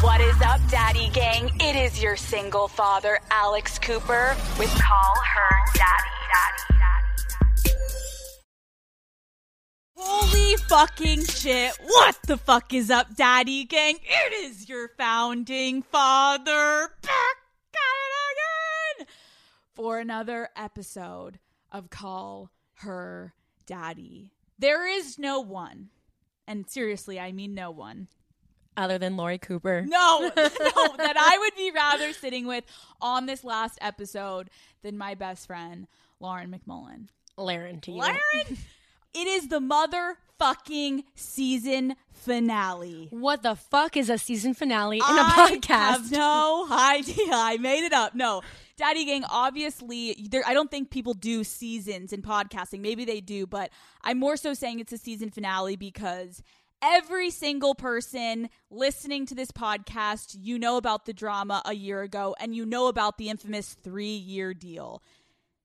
What is up, Daddy Gang? It is your single father, Alex Cooper, with Call Her Daddy. Daddy, Daddy. Holy fucking shit. What the fuck is up, Daddy Gang? It is your founding father back at it again for another episode of Call Her Daddy. There is no one, and seriously, I mean no one. Other than Lori Cooper. No, no, that I would be rather sitting with on this last episode than my best friend, Lauren McMullen. Laren to you. Lauren, it is the motherfucking season finale. What the fuck is a season finale in a I podcast? have no idea. I made it up. No. Daddy Gang, obviously, there. I don't think people do seasons in podcasting. Maybe they do, but I'm more so saying it's a season finale because every single person listening to this podcast, you know about the drama a year ago, and you know about the infamous three year deal.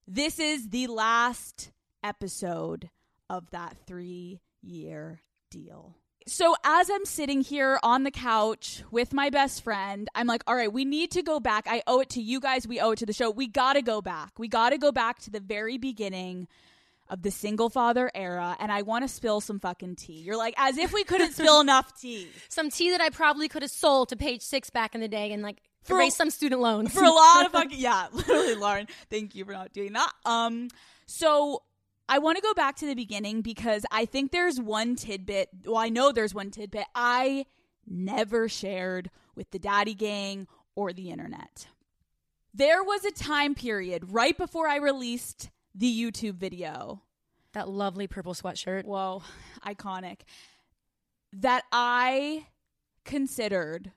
This is the last episode of that three year deal. So, as I'm sitting here on the couch with my best friend, I'm like, all right, we need to go back. I owe it to you guys. We owe it to the show. We got to go back. We got to go back to the very beginning of the single father era. And I want to spill some fucking tea. You're like, as if we couldn't spill enough tea. Some tea that I probably could have sold to page six back in the day and like For- erase some student loans. for a lot of fucking yeah, literally, Lauren. Thank you for not doing that. Um, so I want to go back to the beginning because I think there's one tidbit. Well, I know there's one tidbit I never shared with the Daddy Gang or the internet. There was a time period right before I released the YouTube video that lovely purple sweatshirt. whoa, iconic, that I considered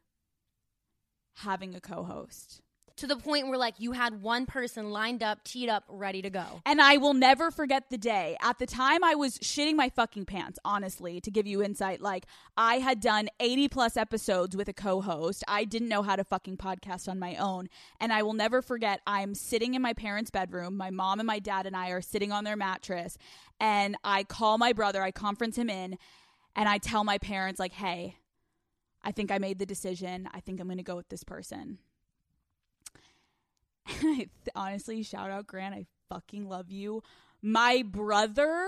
having a co host. To the point where like you had one person lined up, teed up, ready to go. And I will never forget the day. At the time, I was shitting my fucking pants, honestly, to give you insight. Like, I had done 80 plus episodes with a co host. I didn't know how to fucking podcast on my own. And I will never forget, I'm sitting in my parents' bedroom. My mom and my dad and I are sitting on their mattress. And I call my brother, I conference him in, and I tell my parents, like, hey, I think I made the decision. I think I'm going to go with this person. I honestly, shout out Grant. I fucking love you. My brother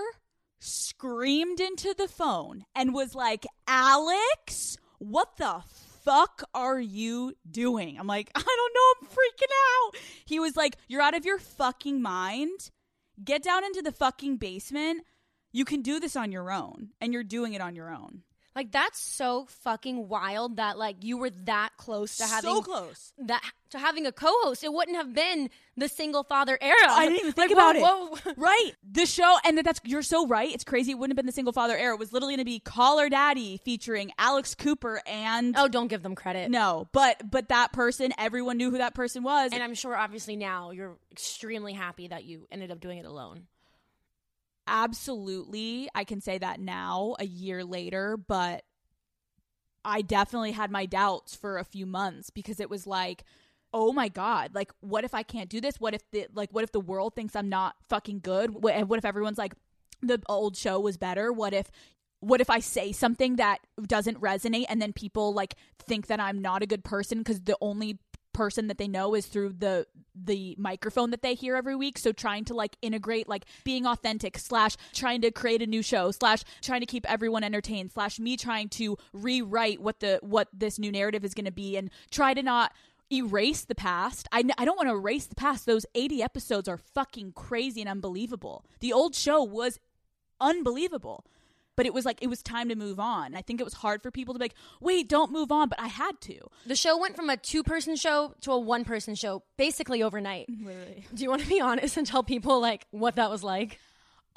screamed into the phone and was like, Alex, what the fuck are you doing? I'm like, I don't know. I'm freaking out. He was like, You're out of your fucking mind. Get down into the fucking basement. You can do this on your own. And you're doing it on your own. Like that's so fucking wild that like you were that close to having so close. that to having a co-host. It wouldn't have been the single father era. I didn't even think Like, about whoa, it. whoa. Right. The show, and that- that's you're so right. It's crazy. It wouldn't have been the single father era. It was literally going to be Call Her Daddy featuring Alex Cooper and Oh, don't give them credit. no, but but that person, everyone knew who that person was. And I'm sure obviously now you're extremely happy that you ended up doing it alone. Absolutely, I can say that now, a year later. But I definitely had my doubts for a few months because it was like. Oh my god! Like, what if I can't do this? What if the like, what if the world thinks I'm not fucking good? What, what if everyone's like, the old show was better? What if what if I say something that doesn't resonate and then people like think that I'm not a good person because the only person that they know is through the the microphone that they hear every week so trying to like integrate like being authentic slash trying to create a new show slash trying to keep everyone entertained slash me trying to rewrite what the what this new narrative is going to be and try to not erase the past. I, I don't want to erase the past. Those 80 episodes are fucking crazy and unbelievable. The old show was unbelievable. But it was like it was time to move on. I think it was hard for people to be like, "Wait, don't move on," but I had to. The show went from a two person show to a one person show basically overnight. Literally. Do you want to be honest and tell people like what that was like?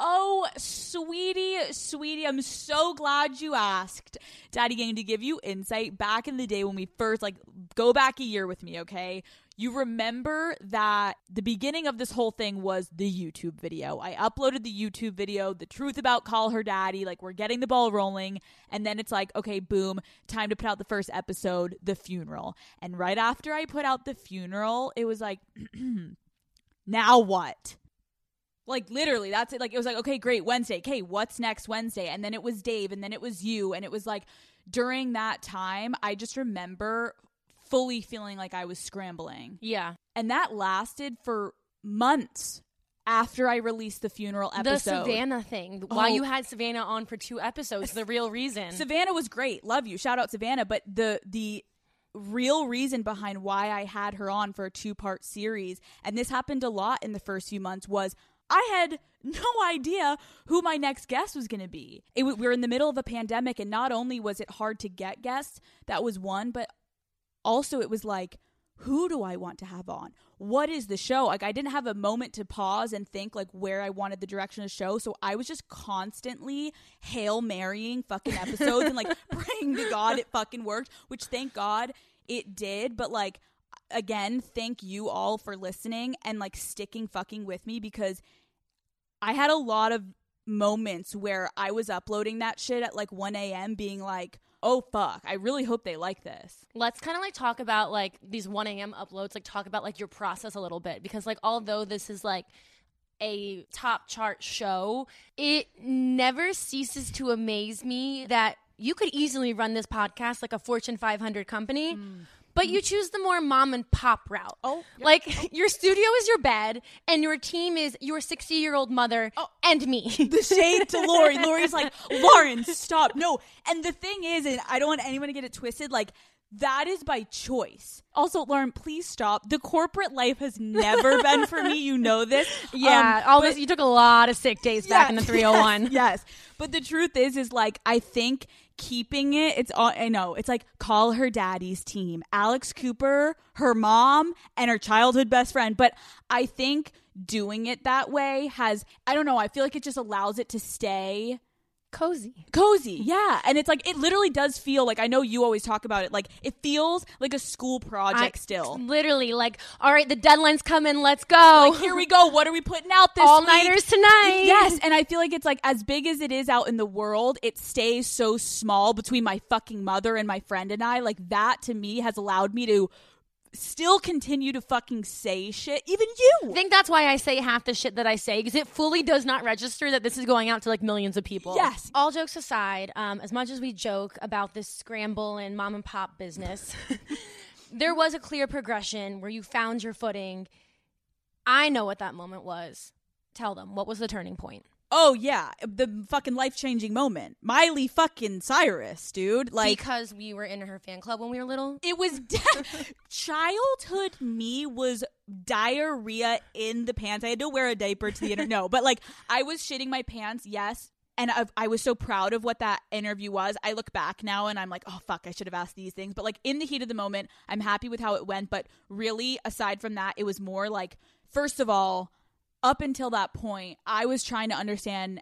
Oh, sweetie, sweetie, I'm so glad you asked. Daddy Gang to give you insight back in the day when we first like go back a year with me, okay? You remember that the beginning of this whole thing was the YouTube video. I uploaded the YouTube video, the truth about Call Her Daddy, like we're getting the ball rolling, and then it's like, okay, boom, time to put out the first episode, the funeral. And right after I put out the funeral, it was like now what? Like literally, that's it. Like it was like, okay, great, Wednesday. Okay, what's next Wednesday? And then it was Dave, and then it was you, and it was like during that time, I just remember fully feeling like I was scrambling, Yeah. and that lasted for months after I released the funeral episode. The. Savannah thing. Why Oh. you had Savannah on for two episodes, the real reason. Savannah was great. Love you. Shout out Savannah. But the the real reason behind why I had her on for a two part series, and this happened a lot in the first few months, was I had no idea who my next guest was going to be. It, we were in the middle of a pandemic, and not only was it hard to get guests, that was one, but also it was like, who do I want to have on? What is the show? Like I didn't have a moment to pause and think like where I wanted the direction of the show. So I was just constantly hail marrying fucking episodes and like praying to God it fucking worked, which thank God it did. But like again, thank you all for listening and like sticking fucking with me because I had a lot of moments where I was uploading that shit at like 1 a.m. being like, oh fuck, I really hope they like this. Let's kind of like talk about like these 1 a.m. uploads, like talk about like your process a little bit because like although this is like a top chart show, it never ceases to amaze me that you could easily run this podcast like a Fortune 500 company. Mm. But you choose the more mom and pop route. Oh, yep. like your studio is your bed, and your team is your 60 year old mother and me. the shade to Lori. Lori's like, Lauren, stop. No. And the thing is, and I don't want anyone to get it twisted, like, that is by choice. Also, Lauren, please stop. The corporate life has never been for me. You know this. yeah, Um, all but- this. You took a lot of sick days back in the 301. Yes, yes. But the truth is, is like I think keeping it. It's all I know. It's like call her daddy's team, Alex Cooper, her mom, and her childhood best friend. But I think doing it that way has. I don't know. I feel like it just allows it to stay Cozy. cozy yeah and it's like it literally does feel like i know you always talk about it like it feels like a school project I- still Literally, like, all right, the deadline's coming. Let's go. like here we go what are we putting out this All week? nighters tonight. yes and i feel like it's like as big as it is out in the world it stays so small between my fucking mother and my friend and i like that to me has allowed me to still continue to fucking say shit even you. I think that's why I say half the shit that I say because it fully does not register that this is going out to like millions of people. Yes. All jokes aside, um, as much as we joke about this scramble and mom and pop business, there was a clear progression where you found your footing. I know what that moment was. Tell them what was the turning point. Oh yeah the fucking life-changing moment miley fucking cyrus dude like because we were in her fan club when we were little. It was de- childhood me was diarrhea in the pants. I had to wear a diaper to the interview. No, but like I was shitting my pants. Yes. And I, I was so proud of what that interview was. I look back now and I'm like, oh, fuck, I should have asked these things. But like in the heat of the moment, I'm happy with how it went. But really, aside from that, it was more like, first of all, up until that point, I was trying to understand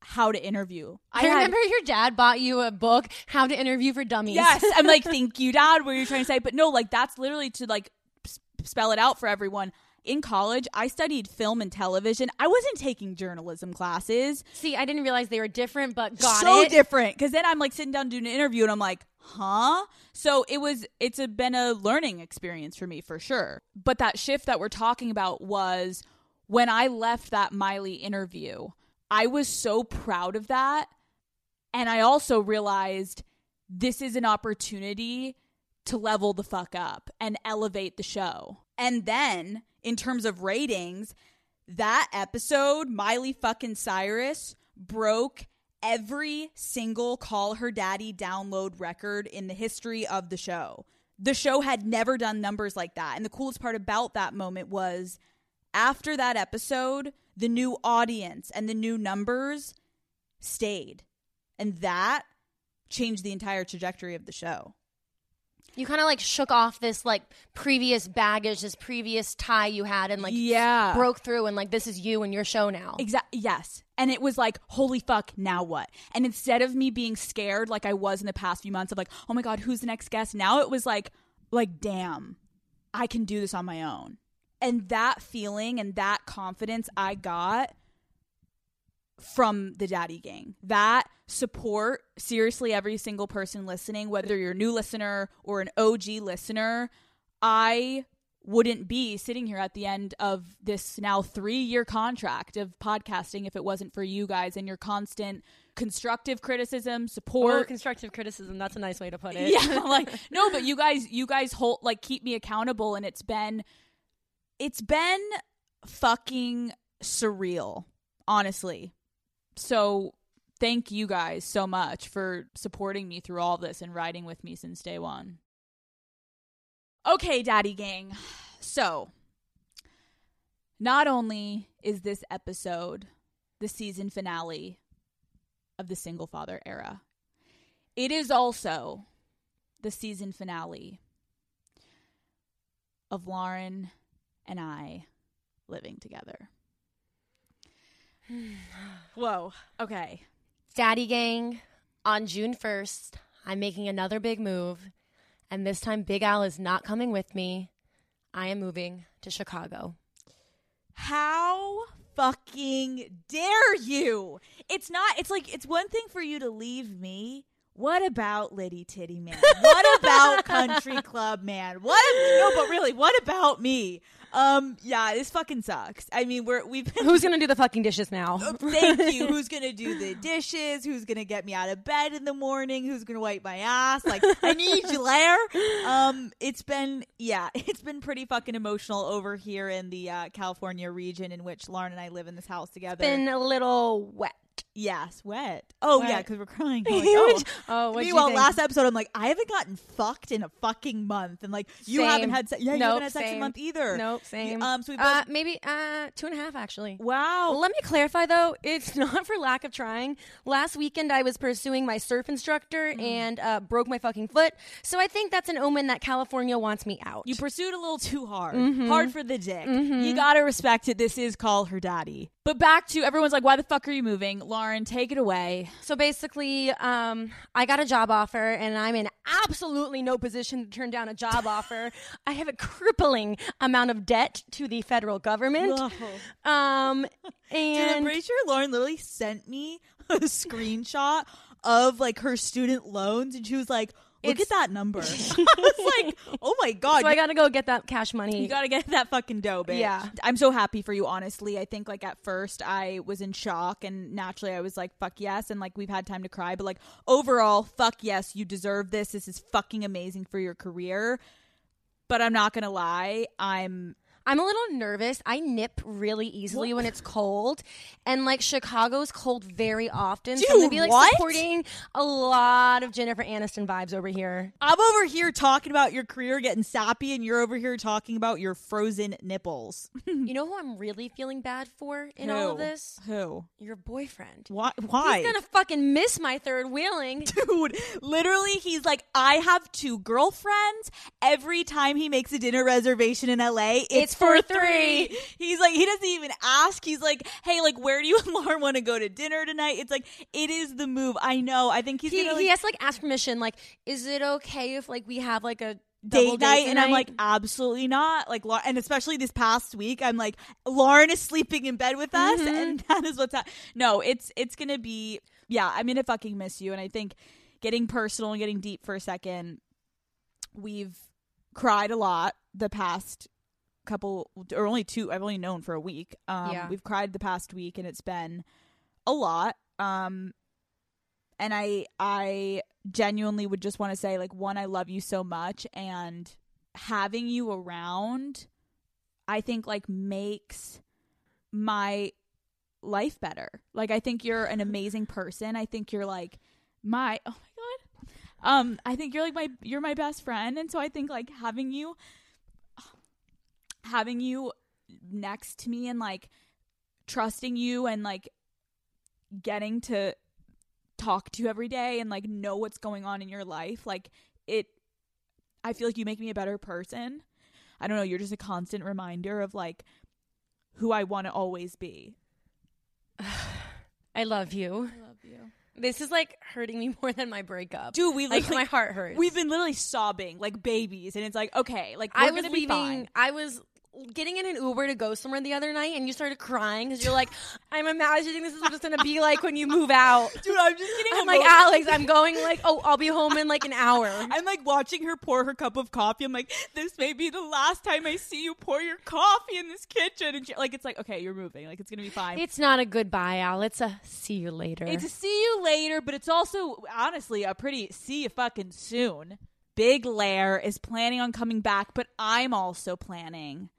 how to interview. I, had- remember your dad bought you a book, How to Interview for Dummies. Yes, I'm like, thank you, Dad. What are you trying to say? But no, like that's literally to like s- spell it out for everyone. In college, I studied film and television. I wasn't taking journalism classes. See, I didn't realize they were different, but got so it. different. Because then I'm like sitting down doing an interview, and I'm like, huh? So it was. It's a, been a learning experience for me for sure. But that shift that we're talking about was when I left that Miley interview. I was so proud of that. And I also realized this is an opportunity to level the fuck up and elevate the show. And then, in terms of ratings, that episode, Miley fucking Cyrus, broke every single Call Her Daddy download record in the history of the show. The show had never done numbers like that. And the coolest part about that moment was after that episode, the new audience and the new numbers stayed. And that changed the entire trajectory of the show. You kind of like shook off this like previous baggage, this previous tie you had, and like Yeah. broke through, and like this is you and your show now. Exactly. Yes. And it was like, holy fuck, now what? And instead of me being scared like I was in the past few months of like, oh my God, who's the next guest? Now it was like, like, damn, I can do this on my own. And that feeling and that confidence I got from the daddy gang. That support, seriously, every single person listening, whether you're a new listener or an OG listener, I wouldn't be sitting here at the end of this now three year contract of podcasting if it wasn't for you guys and your constant constructive criticism, Or support. constructive criticism. That's a nice way to put it. yeah, like no, but you guys, you guys hold like keep me accountable, and it's been, it's been fucking surreal, honestly. So thank you guys so much for supporting me through all this and riding with me since day one. Okay, Daddy Gang. So, not only is this episode the season finale of the single father era, it is also the season finale of Lauren and I living together. Whoa. Okay. Daddy Gang, on June 1st, I'm making another big move. And this time, Big Al is not coming with me. I am moving to Chicago. How fucking dare you? It's not, it's like, it's one thing for you to leave me. What about Liddy Titty Man? What about Country Club Man? What? No, but really, what about me? Um, yeah, this fucking sucks. I mean, we're we've been Who's going to do the fucking dishes now? Thank you. Who's gonna do the dishes? Who's gonna get me out of bed in the morning? Who's gonna wipe my ass? Like I need you, Lair. Um, it's been yeah, it's been pretty fucking emotional over here in the uh, California region in which Lauren and I live in this house together. It's Been a little wet. Yes, wet. Oh yeah, because we're crying. I'm like, oh. oh, what Meanwhile, last episode, I'm like, I haven't gotten fucked in a fucking month, and like you Same. haven't had, se- yeah, you Nope, haven't had sex in a same. month either. Nope, same. Um, so we uh, maybe uh, two and a half, actually. wow. Let me clarify though, it's not for lack of trying. Last weekend I was pursuing my surf instructor Mm. and uh, broke my fucking foot. So I think that's an omen that California wants me out. You pursued a little too hard. Mm-hmm. Hard for the dick. You gotta respect it. This is Call Her Daddy. But back to everyone's like, why the fuck are you moving? Lauren, take it away. so basically, um, I got a job offer and I'm in absolutely no position to turn down a job offer. I have a crippling amount of debt to the federal government. Um, Dude, I'm and pretty sure Lauren literally sent me a screenshot of like her student loans and she was like, look at that number. I was like, oh my God. so I got to go get that cash money. You gotta get that fucking dough, bitch. Yeah. I'm so happy for you, honestly. I think like at first I was in shock and naturally I was like, fuck yes, and like we've had time to cry, but like overall, fuck yes, you deserve this. This is fucking amazing for your career. But I'm not gonna lie, I'm I'm a little nervous. I nip really easily when it's cold, and like Chicago's cold very often. so I'm gonna Dude, be like what? supporting a lot of Jennifer Aniston vibes over here. I'm over here talking about your career getting sappy and you're over here talking about your frozen nipples. you know who I'm really feeling bad for in all of this? Who? Your boyfriend. Why why? He's gonna fucking miss my third wheeling. Dude, literally, he's like, I have two girlfriends. Every time he makes a dinner reservation in LA, it's, It's for three. He's like, he doesn't even ask. He's like, hey, like, where do you and Lauren want to go to dinner tonight? It's like, it is the move. I know. I think he's He, gonna like, he has to like ask permission. Like, is it okay if like we have like a double date night, and I'm like, absolutely not. Like, and especially this past week, I'm like, Lauren is sleeping in bed with us, Mm-hmm. and that is what's happening. No, it's it's gonna be, yeah, I'm gonna fucking miss you, and I think getting personal and getting deep for a second, we've cried a lot the past couple or only two I've only known for a week. Um Yeah. we've cried the past week and it's been a lot. Um and I I genuinely would just want to say like one I love you so much and having you around I think like makes my life better. Like I think you're an amazing person. I think you're like my oh my god. Um I think you're like my you're my best friend and so I think like having you having you next to me and like trusting you and like getting to talk to you every day and like know what's going on in your life like it i feel like you make me a better person i don't know you're just a constant reminder of like who i want to always be I love you. i love you This is like hurting me more than my breakup. dude we like my heart hurts. we've been literally sobbing like babies and it's like okay like we're I was leaving. I was getting in an Uber to go somewhere the other night and you started crying because you're like, I'm imagining this is what it's gonna be like when you move out. Dude, I'm just getting I'm like. Alex, I'm going like, oh, I'll be home in like an hour. I'm like watching her pour her cup of coffee. I'm like, this may be the last time I see you pour your coffee in this kitchen. And she, like, it's like, okay, you're moving. Like, it's gonna be fine. It's not a goodbye, Al. It's a see you later. It's a see you later, but it's also honestly a pretty see you fucking soon. Big Lair is planning on coming back, but I'm also planning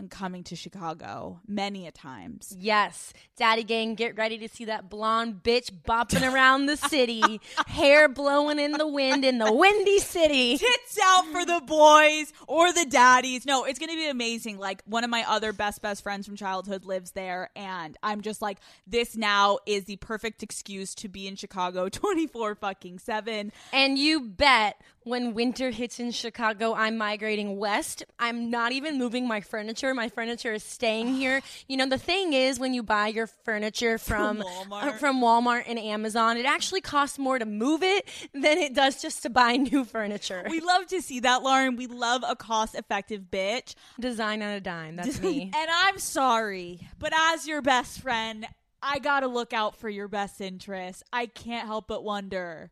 on coming to Chicago many a times. Yes, Daddy Gang, get ready to see that blonde bitch bopping around the city, hair blowing in the wind in the windy city. Tits out for the boys or the daddies. No, it's going to be amazing. Like one of my other best best friends from childhood lives there and I'm just like this now is the perfect excuse to be in Chicago 24 fucking 7. And you bet when winter hits in Chicago, I'm migrating west. I'm not even moving my furniture. My furniture is staying here. You know, the thing is, when you buy your furniture from Walmart. uh, from Walmart and Amazon, it actually costs more to move it than it does just to buy new furniture. We love to see that, Lauren. We love a cost effective bitch. Design on a dime. That's me. And I'm sorry, but as your best friend, I gotta look out for your best interest. I can't help but wonder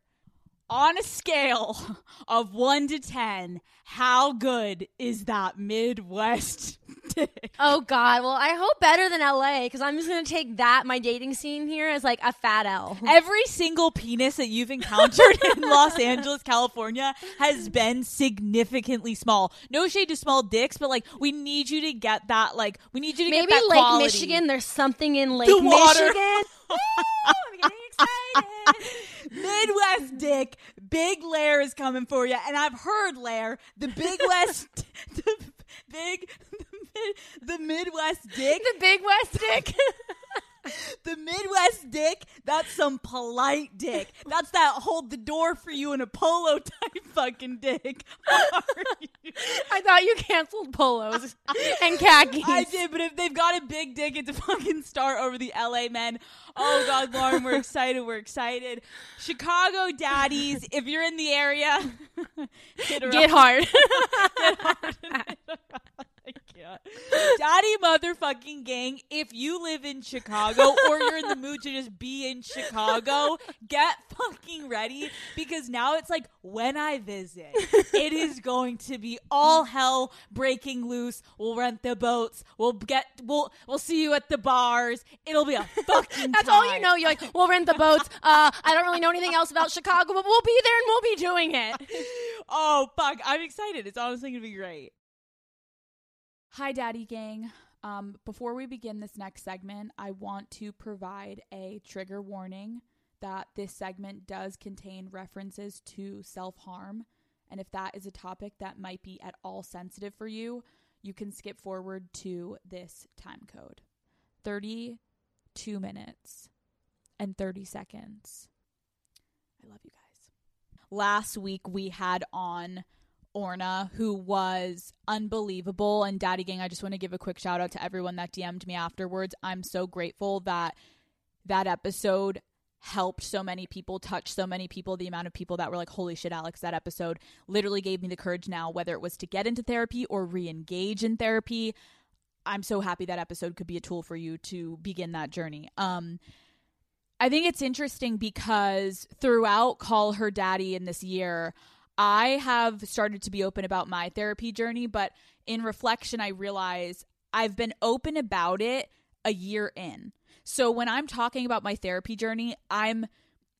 on a scale of one to 10, how good is that Midwest dick? Oh God! Well, I hope better than LA because I'm just gonna take that my dating scene here as like a fat L. Every single penis that you've encountered in Los Angeles, California has been significantly small. No shade to small dicks, but like we need you to get that like we need you to Maybe get that Lake quality. Michigan. There's something in Lake The water. Michigan. Woo, I'm getting excited. Midwest dick, Big Lair is coming for you, and I've heard Lair, the Big West, the big, the, mid, the Midwest dick, the Big West dick. the Midwest dick. That's some polite dick. That's that hold the door for you in a polo type fucking dick. I thought you canceled polos and khakis. I did, but if they've got a big dick, it's a fucking start over the LA men. Oh God, Lauren, we're excited. We're excited. Chicago daddies, if you're in the area, Get up. hard. I can't. Daddy motherfucking gang, if you live in Chicago or you're in the mood to just be in Chicago, get fucking ready because now it's like when I visit, it is going to be all hell breaking loose. We'll rent the boats. We'll get we'll we'll see you at the bars. It'll be a fucking That's all you know. You're like, we'll rent the boats. Uh, I don't really know anything else about Chicago, but we'll be there and we'll be doing it. Oh fuck, I'm excited. It's honestly gonna be great. Hi, Daddy Gang. Um, before we begin this next segment, I want to provide a trigger warning that this segment does contain references to self harm. And if that is a topic that might be at all sensitive for you, you can skip forward to this time code 32 minutes and 30 seconds. I love you guys. Last week we had on Orna, who was unbelievable. And Daddy Gang, I just want to give a quick shout out to everyone that DM'd me afterwards. I'm so grateful that that episode helped so many people, touched so many people. The amount of people that were like, holy shit, Alex, that episode literally gave me the courage now, whether it was to get into therapy or re engage in therapy. I'm so happy that episode could be a tool for you to begin that journey. Um, I think it's interesting because throughout Call Her Daddy in this year, I have started to be open about my therapy journey, but in reflection, I realize I've been open about it a year in. So when I'm talking about my therapy journey, I'm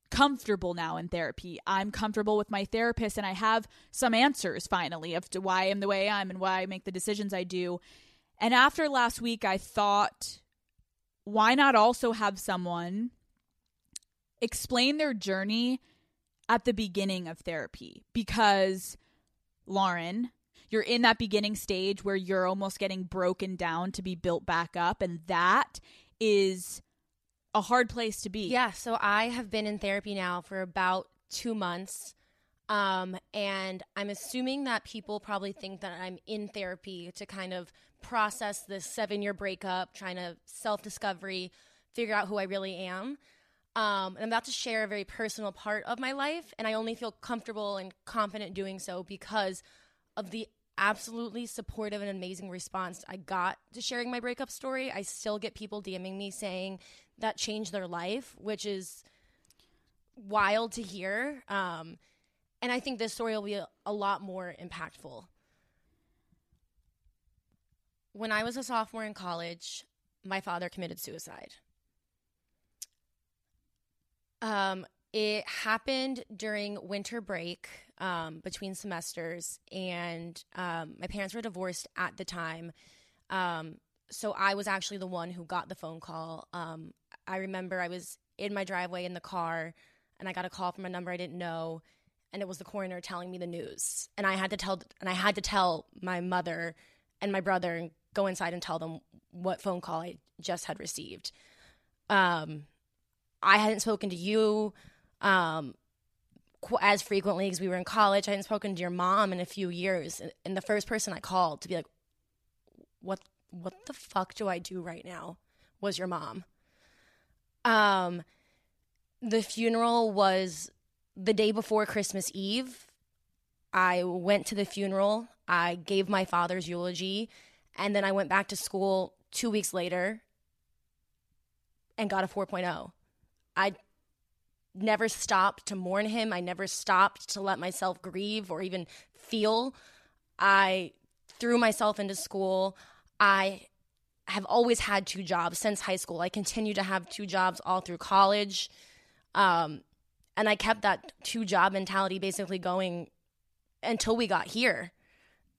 comfortable now in therapy. I'm comfortable with my therapist and I have some answers finally of why I'm the way I am and why I make the decisions I do. And after last week, I thought, why not also have someone explain their journey at the beginning of therapy? Because, Lauren, you're in that beginning stage where you're almost getting broken down to be built back up. And that is a hard place to be. Yeah, so I have been in therapy now for about two months. Um, and I'm assuming that people probably think that I'm in therapy to kind of process this seven year breakup, trying to self discovery, figure out who I really am. Um, and I'm about to share a very personal part of my life, and I only feel comfortable and confident doing so because of the absolutely supportive and amazing response I got to sharing my breakup story. I still get people DMing me saying that changed their life, which is wild to hear. Um, and I think this story will be a, a lot more impactful. When I was a sophomore in college, my father committed suicide. Um, it happened during winter break um, between semesters, and um, my parents were divorced at the time. Um, so I was actually the one who got the phone call. Um, I remember I was in my driveway in the car, and I got a call from a number I didn't know, and it was the coroner telling me the news. And I had to tell, and I had to tell my mother and my brother, and go inside and tell them what phone call I just had received. Um, I hadn't spoken to you um, as frequently because we were in college. I hadn't spoken to your mom in a few years, and the first person I called to be like, "What? What the fuck do I do right now?" was your mom. Um, the funeral was the day before Christmas Eve. I went to the funeral. I gave my father's eulogy, and then I went back to school two weeks later and got a 4.0. I never stopped to mourn him. I never stopped to let myself grieve or even feel. I threw myself into school. I have always had two jobs since high school. I continue to have two jobs all through college. Um, and I kept that two job mentality basically going until we got here.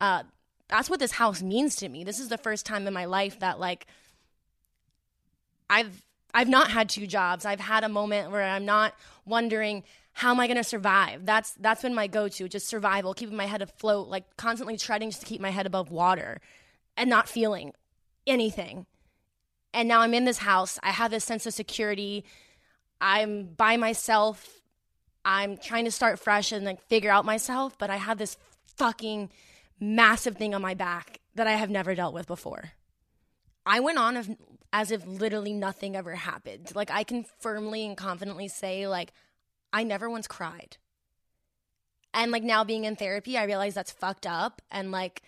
Uh, that's what this house means to me. This is the first time in my life that like I've I've not had two jobs. I've had a moment where I'm not wondering how am I going to survive. That's that's been my go-to, just survival, keeping my head afloat, like constantly treading just to keep my head above water and not feeling anything. And now I'm in this house. I have this sense of security. I'm by myself. I'm trying to start fresh and like figure out myself, but I have this fucking massive thing on my back that I have never dealt with before. I went on as if literally nothing ever happened. Like I can firmly and confidently say like I never once cried. And like now being in therapy, I realize that's fucked up and like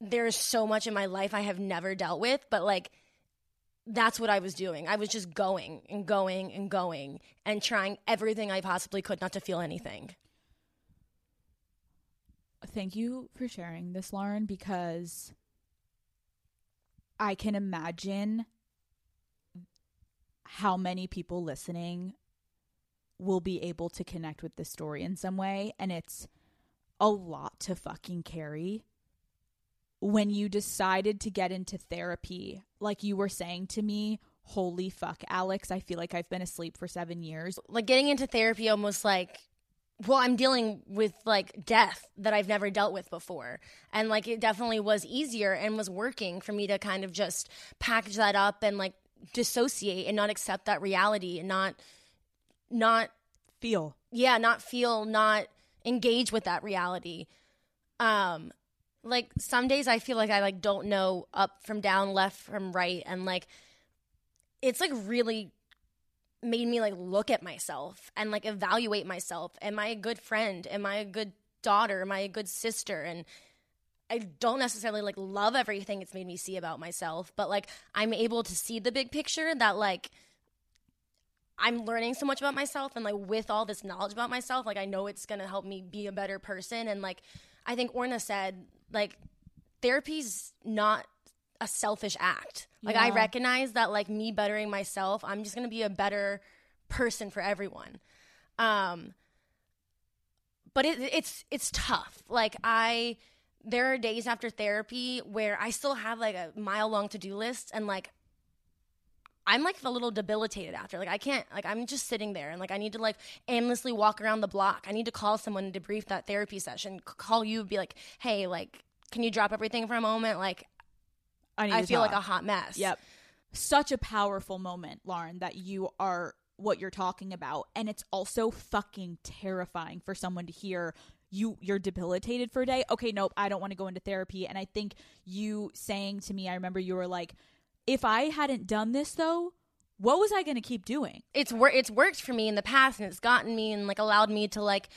there's so much in my life I have never dealt with, but like that's what I was doing. I was just going and going and going and trying everything I possibly could not to feel anything. Thank you for sharing this, Lauren, because I can imagine how many people listening will be able to connect with this story in some way. And it's a lot to fucking carry. When you decided to get into therapy, like you were saying to me, holy fuck, Alex, I feel like I've been asleep for seven years. Like getting into therapy almost like well, I'm dealing with like death that I've never dealt with before. And like it definitely was easier and was working for me to kind of just package that up and like dissociate and not accept that reality and not not Feel. yeah, not feel, not engage with that reality. Um like some days I feel like I like don't know up from down, left from right and like it's like really made me like look at myself and like evaluate myself. Am I a good friend? Am I a good daughter? Am I a good sister? And I don't necessarily like love everything it's made me see about myself, but like I'm able to see the big picture that like I'm learning so much about myself and like with all this knowledge about myself, like I know it's going to help me be a better person and like I think Orna said like therapy's not a selfish act. Like I recognize that like me bettering myself, I'm just going to be a better person for everyone. Um but it, it's it's tough. Like I there are days after therapy where I still have like a mile long to-do list and like I'm like a little debilitated after. Like I can't like I'm just sitting there and like I need to like aimlessly walk around the block. I need to call someone to debrief that therapy session. Call you be like, "Hey, like can you drop everything for a moment? Like I, I feel like a hot mess." Yep. Such a powerful moment, Lauren, that you are what you're talking about. And it's also fucking terrifying for someone to hear you you're debilitated for a day. Okay, nope, I don't want to go into therapy. And I think you saying to me, I remember you were like, if I hadn't done this though, what was I going to keep doing? it's wor- it's worked for me in the past and it's gotten me and like allowed me to like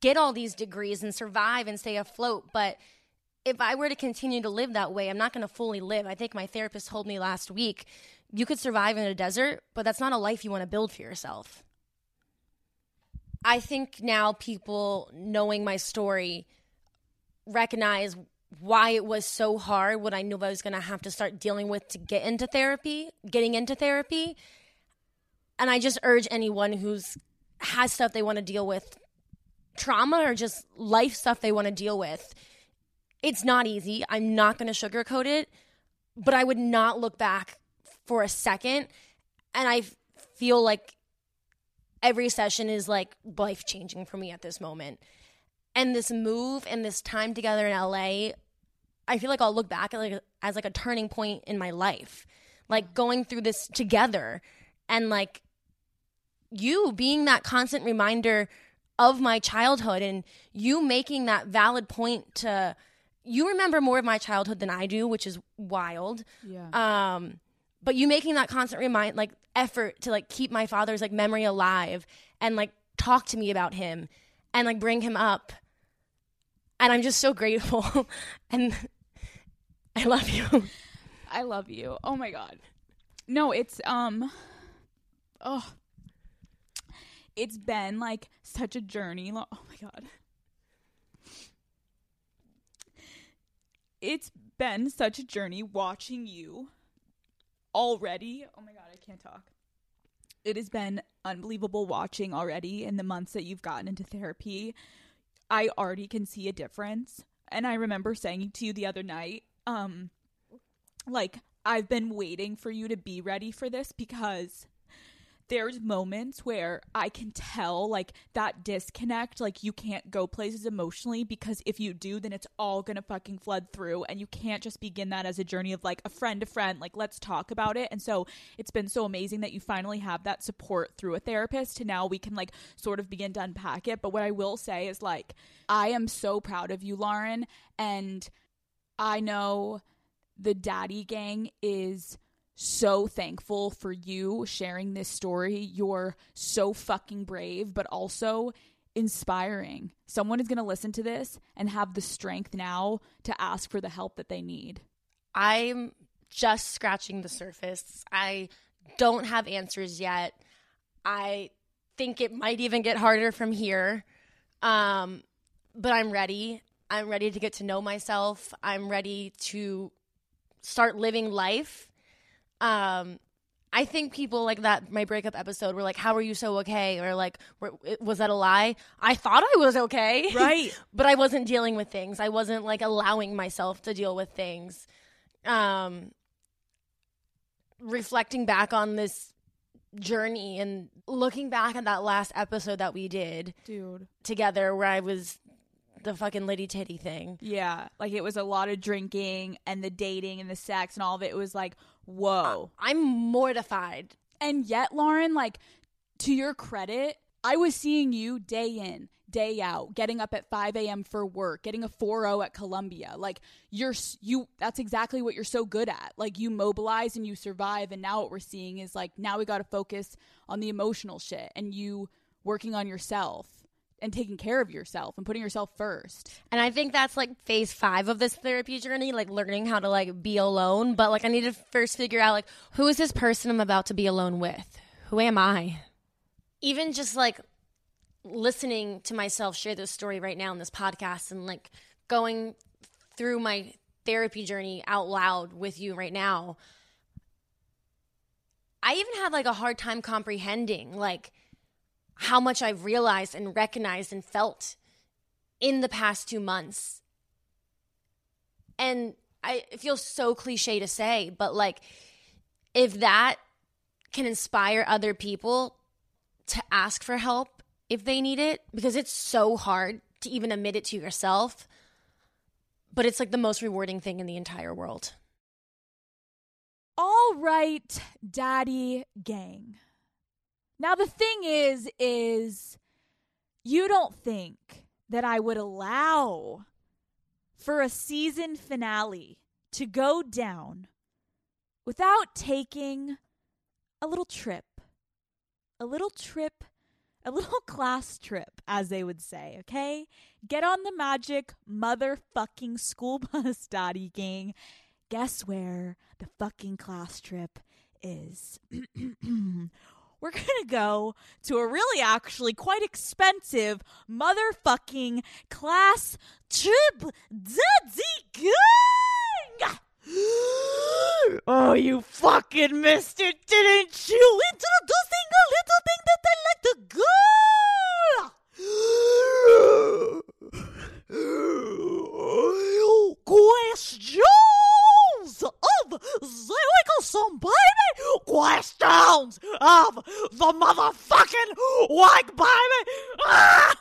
get all these degrees and survive and stay afloat. But if I were to continue to live that way, I'm not going to fully live. I think my therapist told me last week you could survive in a desert, but that's not a life you want to build for yourself. I think now people knowing my story recognize why it was so hard what I knew I was going to have to start dealing with to get into therapy, getting into therapy. And I just urge anyone who's has stuff they want to deal with, trauma or just life stuff they want to deal with. It's not easy. I'm not going to sugarcoat it, but I would not look back for a second. And I feel like every session is like life changing for me at this moment. And this move and this time together in LA, I feel like I'll look back at like as like a turning point in my life. Like mm. going through this together and like you being that constant reminder of my childhood and you making that valid point to you remember more of my childhood than I do, which is wild. Yeah. Um but you making that constant remind like effort to like keep my father's like memory alive and like talk to me about him and like bring him up and i'm just so grateful and i love you I love you. Oh my god. No, it's um oh it's been like such a journey. Oh my god. It's been such a journey watching you already. Oh my god, I can't talk. It has been unbelievable watching already in the months that you've gotten into therapy. I already can see a difference. And I remember saying to you the other night, um, like I've been waiting for you to be ready for this because there's moments where I can tell like that disconnect, like you can't go places emotionally because if you do, then it's all gonna fucking flood through and you can't just begin that as a journey of like a friend to friend, like let's talk about it. And so it's been so amazing that you finally have that support through a therapist to now we can like sort of begin to unpack it. But what I will say is like I am so proud of you, Lauren, and I know the daddy gang is so thankful for you sharing this story. You're so fucking brave, but also inspiring. Someone is going to listen to this and have the strength now to ask for the help that they need. i'm just scratching the surface i don't have answers yet i think it might even get harder from here um, but i'm ready i'm ready to get to know myself i'm ready to start living life um I think people like that my breakup episode were like, "How are you so okay?" or like, "Was that a lie?" I thought I was okay, Right. but I wasn't dealing with things. I wasn't like allowing myself to deal with things. Um, reflecting back on this journey and looking back at that last episode that we did Dude. together, where I was the fucking litty titty thing. Yeah. Like it was a lot of drinking and the dating and the sex and all of it. It was like, whoa. I'm mortified. And yet, Lauren, like to your credit, I was seeing you day in, day out, getting up at 5 a.m. for work, getting a 4-0 at Columbia. Like you're you that's exactly what you're so good at. Like you mobilize and you survive and now what we're seeing is like now we got to focus on the emotional shit and you working on yourself and taking care of yourself and putting yourself first. And I think that's like phase five of this therapy journey, like learning how to like be alone. But like I need to first figure out like who is this person I'm about to be alone with? Who am I? Even just like listening to myself share this story right now in this podcast and like going through my therapy journey out loud with you right now. I even have like a hard time comprehending like how much I've realized and recognized and felt in the past two months. And I it feels so cliche to say, but like if that can inspire other people to ask for help if they need it, because it's so hard to even admit it to yourself, but it's like the most rewarding thing in the entire world. All right, daddy gang. Now the thing is is you don't think that I would allow for a season finale to go down without taking a little trip. A little trip, a little class trip, as they would say, okay? Get on the magic motherfucking school bus, Daddy Gang. Guess where the fucking class trip is? We're gonna go to a really actually quite expensive motherfucking class trip, Gang! Oh, you fucking missed it, didn't you? Introducing a little thing that I like to go. Questions of the Wickle Baby. Questions of the motherfucking White Baby. Ah!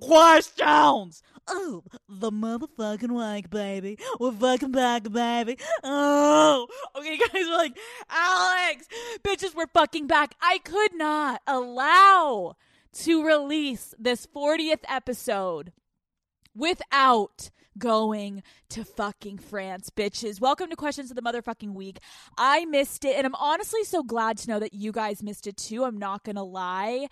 Questions Oh, the motherfucking wank, baby. We're fucking back, baby. Oh. Okay, guys we're like, Alex, bitches, we're fucking back. I could not allow to release this 40th episode without going to fucking France, bitches. Welcome to Questions of the Motherfucking Week. I missed it, and I'm honestly so glad to know that you guys missed it too. I'm not gonna lie.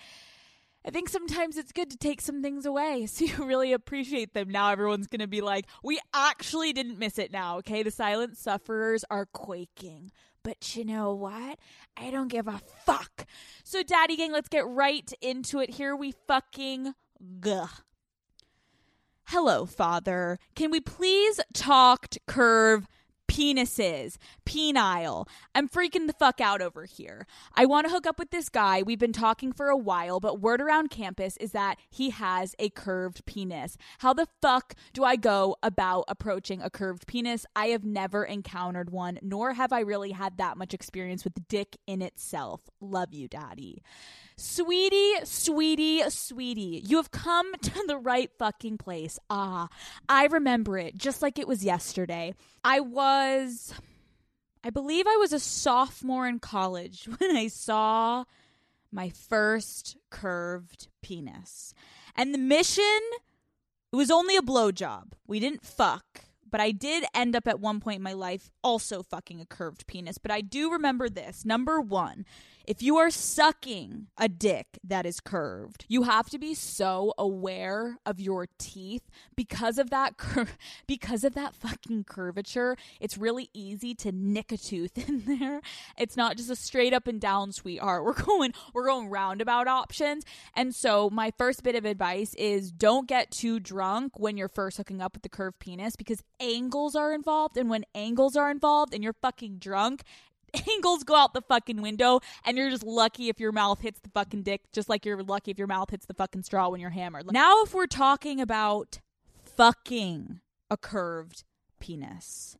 I think sometimes it's good to take some things away so you really appreciate them. Now everyone's going to be like, we actually didn't miss it now, okay? The silent sufferers are quaking. But you know what? I don't give a fuck. So, Daddy Gang, let's get right into it. Here we fucking go. Hello, Father. Can we please talk to curve penises, penile. I'm freaking the fuck out over here. I want to hook up with this guy. We've been talking for a while, but word around campus is that he has a curved penis. How the fuck do I go about approaching a curved penis? I have never encountered one, nor have I really had that much experience with dick in itself. Love you, daddy. Sweetie, sweetie, sweetie, you have come to the right fucking place. Ah, I remember it just like it was yesterday. I was, I believe I was a sophomore in college when I saw my first curved penis. And the mission, it was only a blowjob. We didn't fuck. But I did end up at one point in my life also fucking a curved penis. But I do remember this. Number one, if you are sucking a dick that is curved, you have to be so aware of your teeth because of that cur- because of that fucking curvature. It's really easy to nick a tooth in there. It's not just a straight up and down sweetheart. We're going we're going roundabout options. And so my first bit of advice is don't get too drunk when you're first hooking up with the curved penis because angles are involved and when angles are involved and you're fucking drunk, angles go out the fucking window and you're just lucky if your mouth hits the fucking dick just like you're lucky if your mouth hits the fucking straw when you're hammered. Now if we're talking about fucking a curved penis.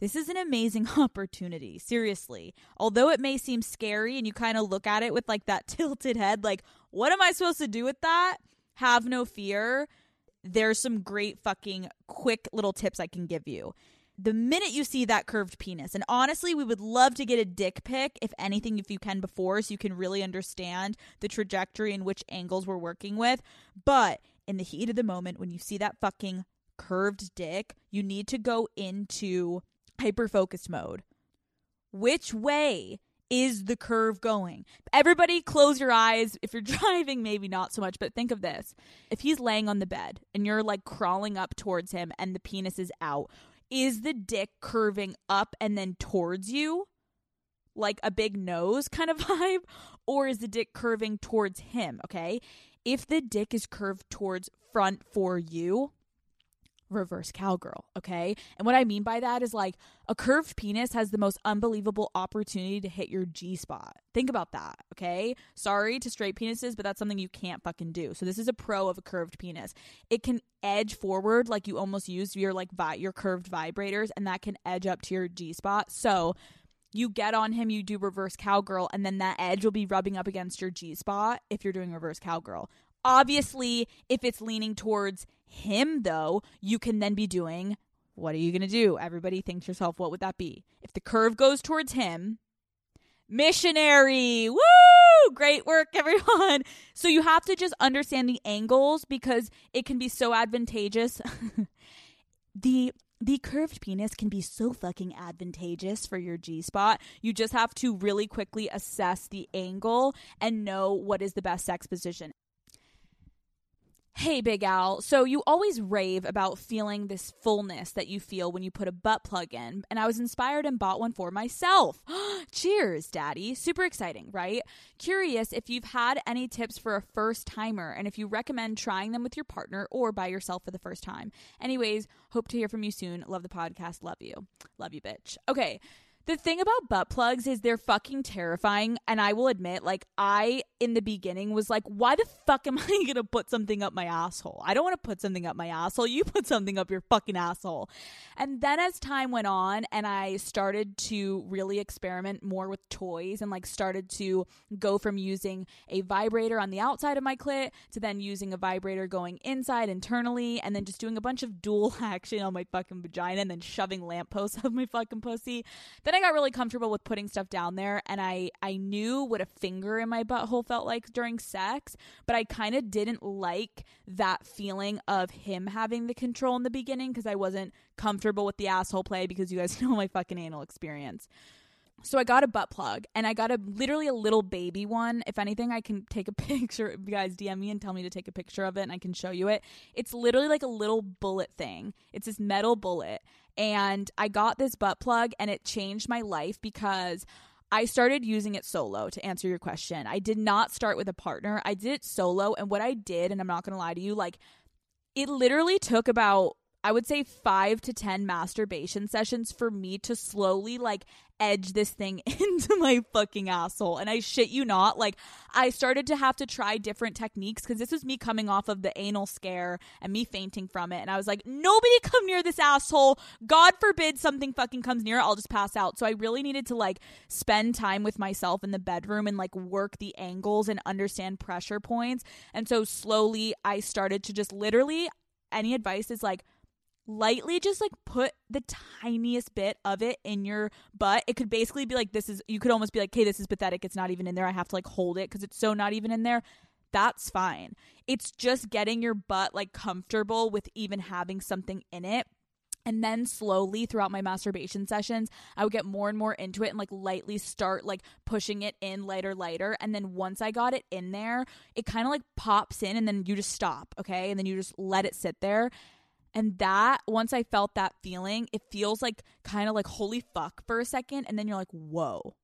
This is an amazing opportunity, seriously. Although it may seem scary and you kind of look at it with like that tilted head like what am I supposed to do with that? Have no fear. There's some great fucking quick little tips I can give you the minute you see that curved penis. And honestly, we would love to get a dick pic, if anything, if you can before, so you can really understand the trajectory in which angles we're working with. But in the heat of the moment, when you see that fucking curved dick, you need to go into hyper focused mode. Which way is the curve going? Everybody close your eyes. If you're driving, maybe not so much, but think of this. If he's laying on the bed and you're like crawling up towards him and the penis is out, is the dick curving up and then towards you? Like a big nose kind of vibe? Or is the dick curving towards him? Okay. If the dick is curved towards front for you, reverse cowgirl, okay? And what I mean by that is like a curved penis has the most unbelievable opportunity to hit your G spot. Think about that, okay? Sorry to straight penises, but that's something you can't fucking do. So this is a pro of a curved penis. It can edge forward like you almost use your like vi- your curved vibrators and that can edge up to your G spot. So you get on him, you do reverse cowgirl, and then that edge will be rubbing up against your G spot if you're doing reverse cowgirl. Obviously, if it's leaning towards him, though, you can then be doing what are you going to do? Everybody thinks yourself, what would that be? If the curve goes towards him, missionary. Woo! Great work, everyone. So you have to just understand the angles because it can be so advantageous. the the curved penis can be so fucking advantageous for your G spot. You just have to really quickly assess the angle and know what is the best sex position. Hey, Big Al. So, you always rave about feeling this fullness that you feel when you put a butt plug in, and I was inspired and bought one for myself. Cheers, Daddy. Super exciting, right? Curious if you've had any tips for a first timer and if you recommend trying them with your partner or by yourself for the first time. Anyways, hope to hear from you soon. Love the podcast. Love you. Love you, bitch. Okay. The thing about butt plugs is they're fucking terrifying. And I will admit, like, I in the beginning was like, why the fuck am I gonna put something up my asshole? I don't wanna put something up my asshole. You put something up your fucking asshole. And then as time went on and I started to really experiment more with toys and like started to go from using a vibrator on the outside of my clit to then using a vibrator going inside internally and then just doing a bunch of dual action on my fucking vagina and then shoving lampposts up my fucking pussy. Then I got really comfortable with putting stuff down there and I I knew what a finger in my butthole felt like during sex, but I kind of didn't like that feeling of him having the control in the beginning because I wasn't comfortable with the asshole play because you guys know my fucking anal experience. So I got a butt plug and I got a literally a little baby one. If anything, I can take a picture. You guys DM me and tell me to take a picture of it and I can show you it. It's literally like a little bullet thing. It's this metal bullet. And I got this butt plug and it changed my life because I started using it solo to answer your question. I did not start with a partner. I did it solo and what I did and I'm not going to lie to you like it literally took about I would say five to 10 masturbation sessions for me to slowly like edge this thing into my fucking asshole. And I shit you not, like I started to have to try different techniques because this was me coming off of the anal scare and me fainting from it. And I was like, nobody come near this asshole. God forbid something fucking comes near, it. I'll just pass out. So I really needed to like spend time with myself in the bedroom and like work the angles and understand pressure points. And so slowly I started to just literally, any advice is like, lightly just like put the tiniest bit of it in your butt. It could basically be like this is you could almost be like, "Okay, this is pathetic. It's not even in there. I have to like hold it cuz it's so not even in there." That's fine. It's just getting your butt like comfortable with even having something in it. And then slowly throughout my masturbation sessions, I would get more and more into it and like lightly start like pushing it in lighter, lighter. And then once I got it in there, it kind of like pops in and then you just stop, okay? And then you just let it sit there. And that, once I felt that feeling, it feels like kind of like holy fuck for a second. And then you're like, whoa.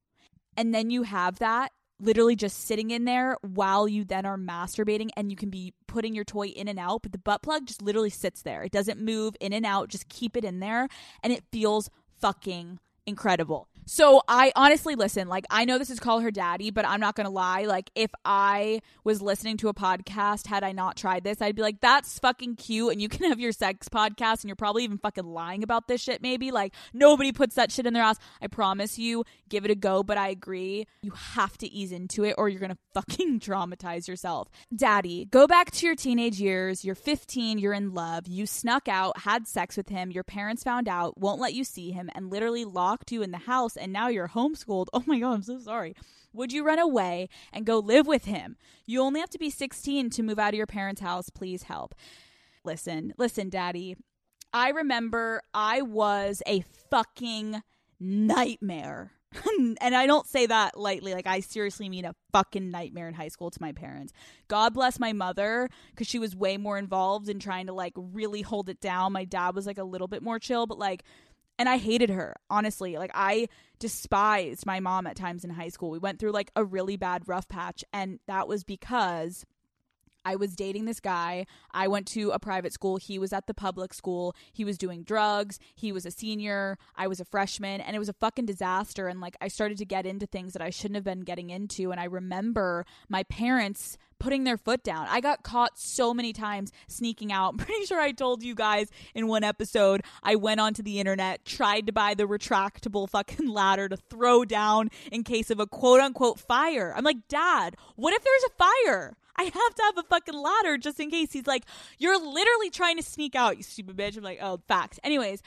And then you have that literally just sitting in there while you then are masturbating and you can be putting your toy in and out. But the butt plug just literally sits there. It doesn't move in and out. Just keep it in there. And it feels fucking incredible. So I honestly listen, like I know this is call her daddy, but I'm not to lie, like if I was listening to a podcast had I not tried this, I'd be like that's fucking cute and you can have your sex podcast and you're probably even fucking lying about this shit maybe. Like nobody puts that shit in their ass. I promise you, give it a go, but I agree, you have to ease into it or you're to fucking traumatize yourself. Daddy, go back to your teenage years. You're 15, you're in love. You snuck out, had sex with him, your parents found out, won't let you see him and literally locked you in the house and now you're homeschooled. Oh my God, I'm so sorry. Would you run away and go live with him? You only have to be 16 to move out of your parents' house. Please help. Listen, listen, daddy. I remember I was a fucking nightmare. and I don't say that lightly. Like, I seriously mean a fucking nightmare in high school to my parents. God bless my mother because she was way more involved in trying to, like, really hold it down. My dad was, like, a little bit more chill, but, like, and I hated her, honestly. Like, I despised my mom at times in high school. We went through like a really bad rough patch, and that was because I was dating this guy. I went to a private school. He was at the public school. He was doing drugs. He was a senior. I was a freshman. And it was a fucking disaster. And like, I started to get into things that I shouldn't have been getting into. And I remember my parents putting their foot down. I got caught so many times sneaking out. I'm pretty sure I told you guys in one episode I went onto the internet, tried to buy the retractable fucking ladder to throw down in case of a quote unquote fire. I'm like, Dad, what if there's a fire? I have to have a fucking ladder just in case. He's like, You're literally trying to sneak out, you stupid bitch. I'm like, Oh, facts. Anyways,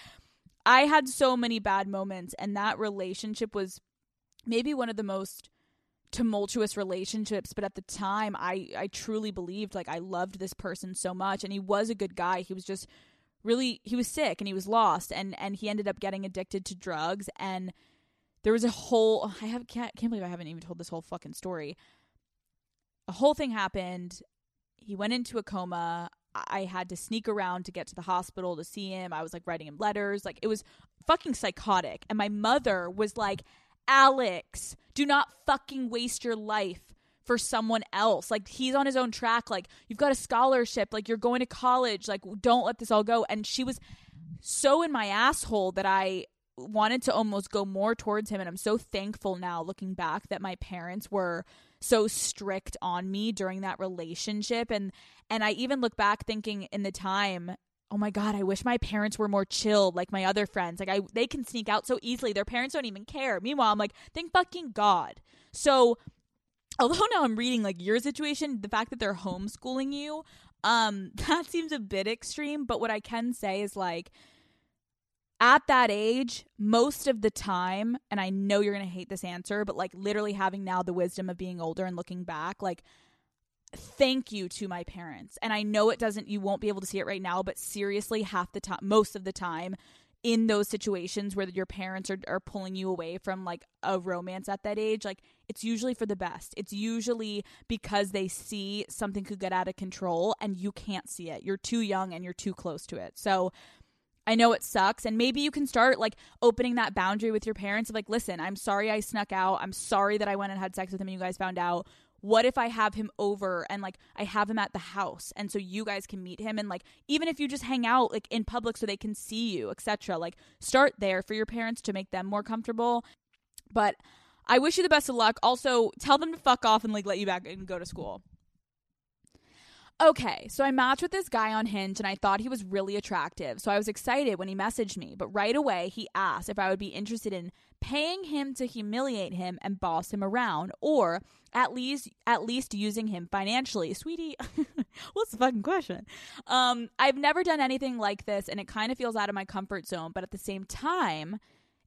I had so many bad moments, and that relationship was maybe one of the most tumultuous relationships but at the time i i truly believed like i loved this person so much and he was a good guy he was just really he was sick and he was lost and and he ended up getting addicted to drugs and there was a whole I have can't can't believe I haven't even told this whole fucking story. A whole thing happened. He went into a coma. I had to sneak around to get to the hospital to see him. I was like writing him letters. Like it was fucking psychotic. And my mother was like, Alex, do not fucking waste your life for someone else. Like he's on his own track. Like you've got a scholarship. Like you're going to college. Like don't let this all go. And she was so in my asshole that I wanted to almost go more towards him and I'm so thankful now looking back that my parents were so strict on me during that relationship. And and I even look back thinking in the time oh my god i wish my parents were more chilled like my other friends. Like i they can sneak out so easily. Their parents don't even care. Meanwhile i'm like thank fucking god. So although now i'm reading like your situation the fact that they're homeschooling you um that seems a bit extreme. But what i can say is like at that age, most of the time, and I know you're going to hate this answer, but like literally having now the wisdom of being older and looking back, like thank you to my parents. And I know it doesn't, you won't be able to see it right now, but seriously, half the time, most of the time, in those situations where your parents are, are pulling you away from like a romance at that age, like it's usually for the best. It's usually because they see something could get out of control and you can't see it. You're too young and you're too close to it. So, I know it sucks. And maybe you can start like opening that boundary with your parents of like, listen, I'm sorry I snuck out. I'm sorry that I went and had sex with him and you guys found out. What if I have him over and like I have him at the house and so you guys can meet him and like even if you just hang out like in public so they can see you, etc. Like start there for your parents to make them more comfortable. But I wish you the best of luck. Also, tell them to fuck off and like let you back and go to school. Okay, so I matched with this guy on Hinge and I thought he was really attractive. So I was excited when he messaged me, but right away he asked if I would be interested in paying him to humiliate him and boss him around or at least at least using him financially. Sweetie, what's the fucking question? Um I've never done anything like this and it kind of feels out of my comfort zone, but at the same time,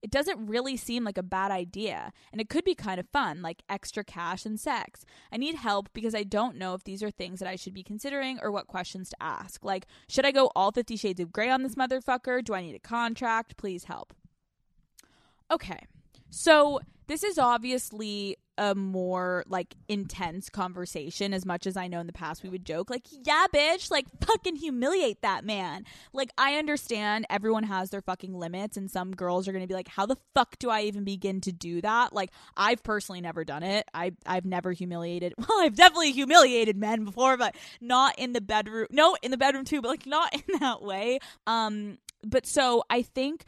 it doesn't really seem like a bad idea, and it could be kind of fun, like extra cash and sex. I need help because I don't know if these are things that I should be considering or what questions to ask. Like, should I go all 50 shades of gray on this motherfucker? Do I need a contract? Please help. Okay. So, this is obviously a more like intense conversation. As much as I know in the past we would joke like yeah bitch like fucking humiliate that man. Like I understand everyone has their fucking limits and some girls are going to be like how the fuck do I even begin to do that? Like I've personally never done it. I I've never humiliated well I've definitely humiliated men before but not in the bedroom no in the bedroom too but like not in that way. Um but so I think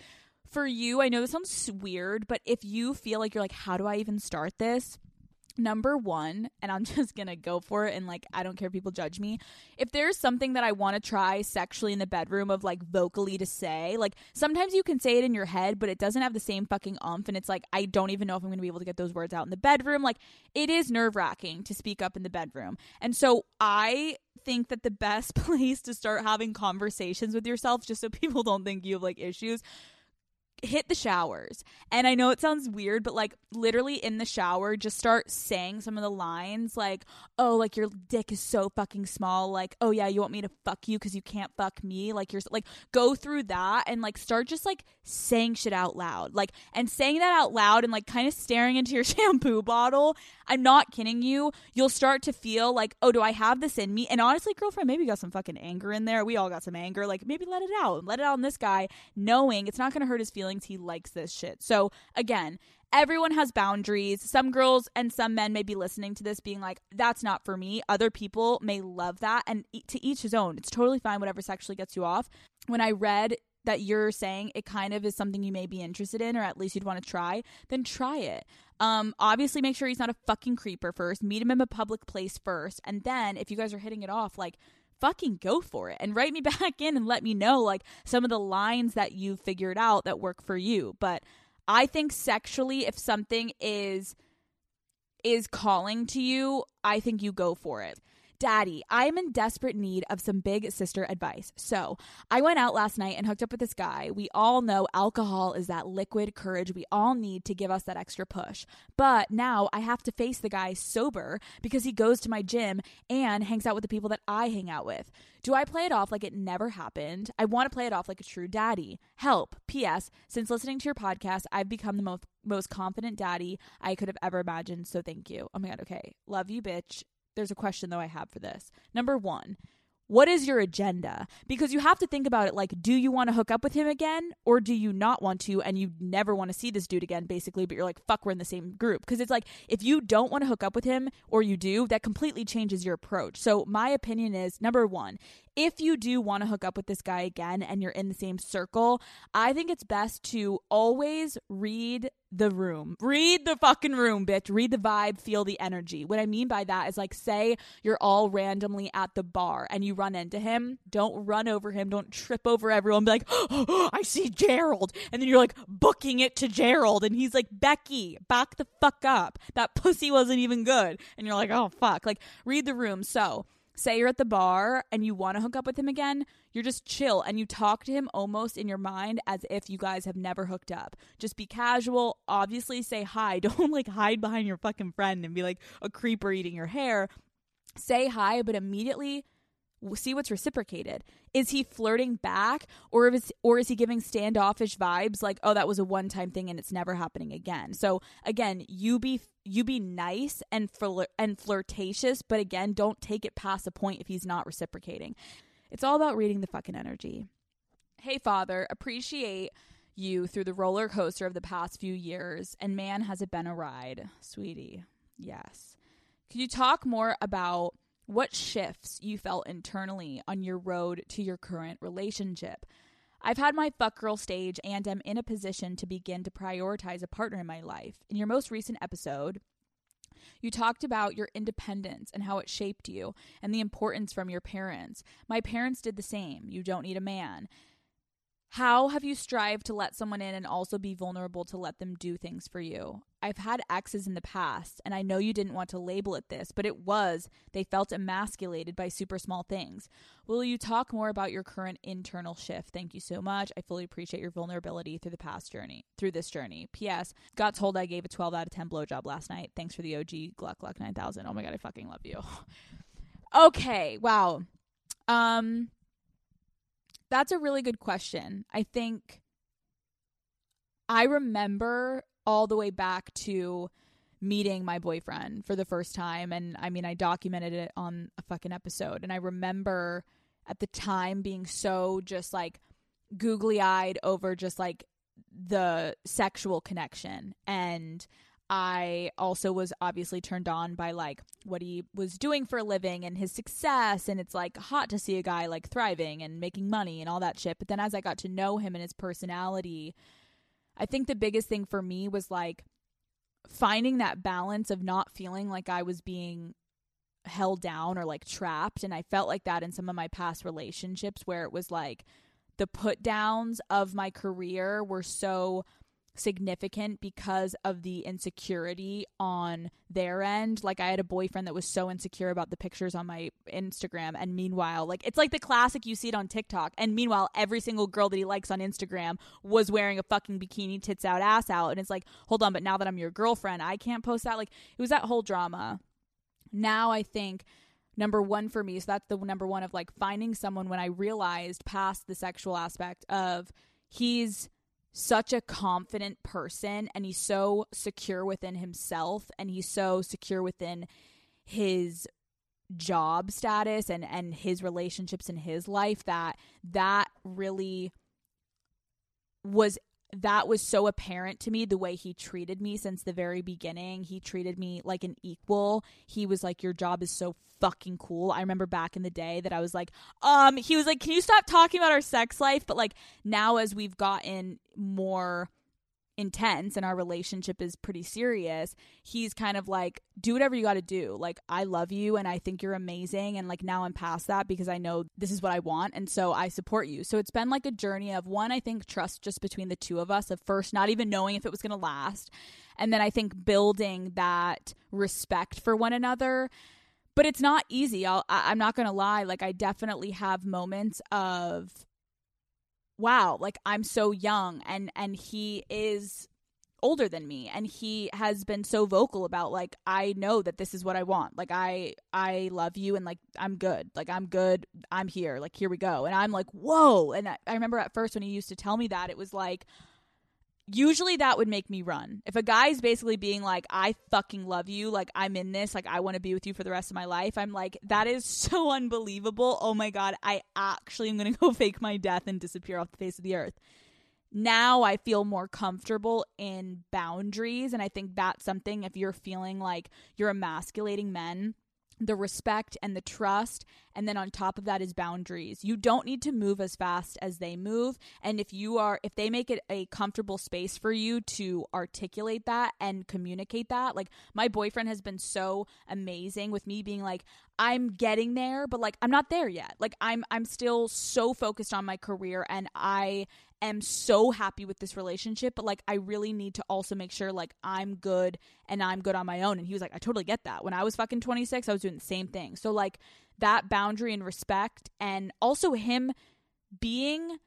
for you, I know this sounds weird, but if you feel like you're like, how do I even start this? Number one, and I'm just gonna go for it, and like, I don't care if people judge me. If there's something that I wanna try sexually in the bedroom of like vocally to say, like, sometimes you can say it in your head, but it doesn't have the same fucking umph, and it's like, I don't even know if I'm gonna be able to get those words out in the bedroom. Like, it is nerve wracking to speak up in the bedroom. And so I think that the best place to start having conversations with yourself, just so people don't think you have like issues, hit the showers. And I know it sounds weird, but like literally in the shower, just start saying some of the lines like, oh, like your dick is so fucking small. Like, oh yeah, you want me to fuck you because you can't fuck me. Like, you're like, go through that and like start just like saying shit out loud. Like, and saying that out loud and like kind of staring into your shampoo bottle. I'm not kidding you. You'll start to feel like, oh, do I have this in me? And honestly, girlfriend, maybe you got some fucking anger in there. We all got some anger. Like, maybe let it out. Let it out on this guy, knowing it's not going to hurt his feelings feelings he likes this shit. So again, everyone has boundaries. Some girls and some men may be listening to this being like, that's not for me. Other people may love that. And to each his own. It's totally fine, whatever sexually gets you off. When I read that you're saying it kind of is something you may be interested in, or at least you'd want to try, then try it. Um, obviously, make sure he's not a fucking creeper first. Meet him in a public place first. And then if you guys are hitting it off, like, fucking go for it and write me back in and let me know like some of the lines that you've figured out that work for you. But I think sexually, if something is is calling to you, I think you go for it. Daddy, I am in desperate need of some big sister advice. So, I went out last night and hooked up with this guy. We all know alcohol is that liquid courage we all need to give us that extra push. But now I have to face the guy sober because he goes to my gym and hangs out with the people that I hang out with. Do I play it off like it never happened? I want to play it off like a true daddy. Help. P.S. Since listening to your podcast, I've become the most most confident daddy I could have ever imagined. So thank you. Oh my god. Okay. Love you, bitch. There's a question though I have for this. Number one, what is your agenda? Because you have to think about it like, do you want to hook up with him again or do you not want to and you never want to see this dude again, basically, but you're like, fuck, we're in the same group. Because it's like, if you don't want to hook up with him or you do, that completely changes your approach. So, my opinion is number one, if you do want to hook up with this guy again and you're in the same circle, I think it's best to always read the room. Read the fucking room, bitch. Read the vibe, feel the energy. What I mean by that is like, say you're all randomly at the bar and you run into him. Don't run over him. Don't trip over everyone. Be like, oh, I see Gerald. And then you're like booking it to Gerald. And he's like, Becky, back the fuck up. That pussy wasn't even good. And you're like, oh, fuck. Like, read the room. So, say you're at the bar and you want to hook up with him again, you're just chill and you talk to him almost in your mind as if you guys have never hooked up. Just be casual. Obviously, say hi. Don't like hide behind your fucking friend and be like a creeper eating your hair. Say hi, but immediately see what's reciprocated. Is he flirting back, or is or is he giving standoffish vibes like, oh, that was a one time thing and it's never happening again? So again, you be you be nice and flir- and flirtatious, but again, don't take it past a point if he's not reciprocating. It's all about reading the fucking energy. Hey, father, appreciate you through the roller coaster of the past few years, and man, has it been a ride, sweetie. Yes. Could you talk more about what shifts you felt internally on your road to your current relationship? I've had my fuck girl stage and am in a position to begin to prioritize a partner in my life. In your most recent episode, you talked about your independence and how it shaped you and the importance from your parents. My parents did the same. You don't need a man. How have you strived to let someone in and also be vulnerable to let them do things for you? I've had exes in the past, and I know you didn't want to label it this, but it was. They felt emasculated by super small things. Will you talk more about your current internal shift? Thank you so much. I fully appreciate your vulnerability through the past journey, through this journey. P.S. Got told I gave a 12 out of 10 blowjob last night. Thanks for the OG Gluck Gluck 9000. Oh my God, I fucking love you. okay, wow. Um, that's a really good question. I think I remember all the way back to meeting my boyfriend for the first time and I mean I documented it on a fucking episode and I remember at the time being so just like googly eyed over just like the sexual connection and I also was obviously turned on by like what he was doing for a living and his success and it's like hot to see a guy like thriving and making money and all that shit. But then as I got to know him and his personality, I think the biggest thing for me was like finding that balance of not feeling like I was being held down or like trapped and I felt like that in some of my past relationships where it was like the put downs of my career were so significant because of the insecurity on their end. Like I had a boyfriend that was so insecure about the pictures on my Instagram and meanwhile, like it's like the classic you see it on TikTok and meanwhile every single girl that he likes on Instagram was wearing a fucking bikini tits out ass out and it's like, "Hold on, but now that I'm your girlfriend, I can't post that." Like it was that whole drama. Now I think number one for me so that's the number one of like finding someone when i realized past the sexual aspect of he's such a confident person and he's so secure within himself and he's so secure within his job status and and his relationships in his life that that really was that was so apparent to me the way he treated me since the very beginning. He treated me like an equal. He was like, Your job is so fucking cool. I remember back in the day that I was like, um, he was like, Can you stop talking about our sex life? But like now as we've gotten more intense and our relationship is pretty serious, he's kind of like, do whatever you got to do. Like, I love you and I think you're amazing. And like, now I'm past that because I know this is what I want. And so I support you. So it's been like a journey of one, I think, trust just between the two of us, of first not even knowing if it was going to last. And then I think building that respect for one another but it's not easy. I'll, I, I'm not going to lie. Like, I definitely have moments of, wow, like I'm so young and, and he is older than me and he has been so vocal about like I know that this is what I want. Like I I love you and like I'm good. Like I'm good. I'm here. Like here we go. And I'm like, "Whoa." And I, I remember at first when he used to tell me that, it was like usually that would make me run. If a guy's basically being like, I fucking love you, like I'm in this, like I want to be with you for the rest of my life, I'm like, that is so unbelievable. Oh my God, I actually am going to go fake my death and disappear off the face of the earth now I feel more comfortable in boundaries. And I think that's something if you're feeling like you're emasculating men, the respect and the trust. And then on top of that is boundaries. You don't need to move as fast as they move. And if you are, if they make it a comfortable space for you to articulate that and communicate that, like my boyfriend has been so amazing with me being like, I'm getting there, but like I'm not there yet. Like I'm I'm still so focused on my career and I am so happy with this relationship, but like I really need to also make sure like I'm good and I'm good on my own. And he was like, I totally get that. When I was fucking 26, I was doing the same thing. So like that boundary and respect and also him being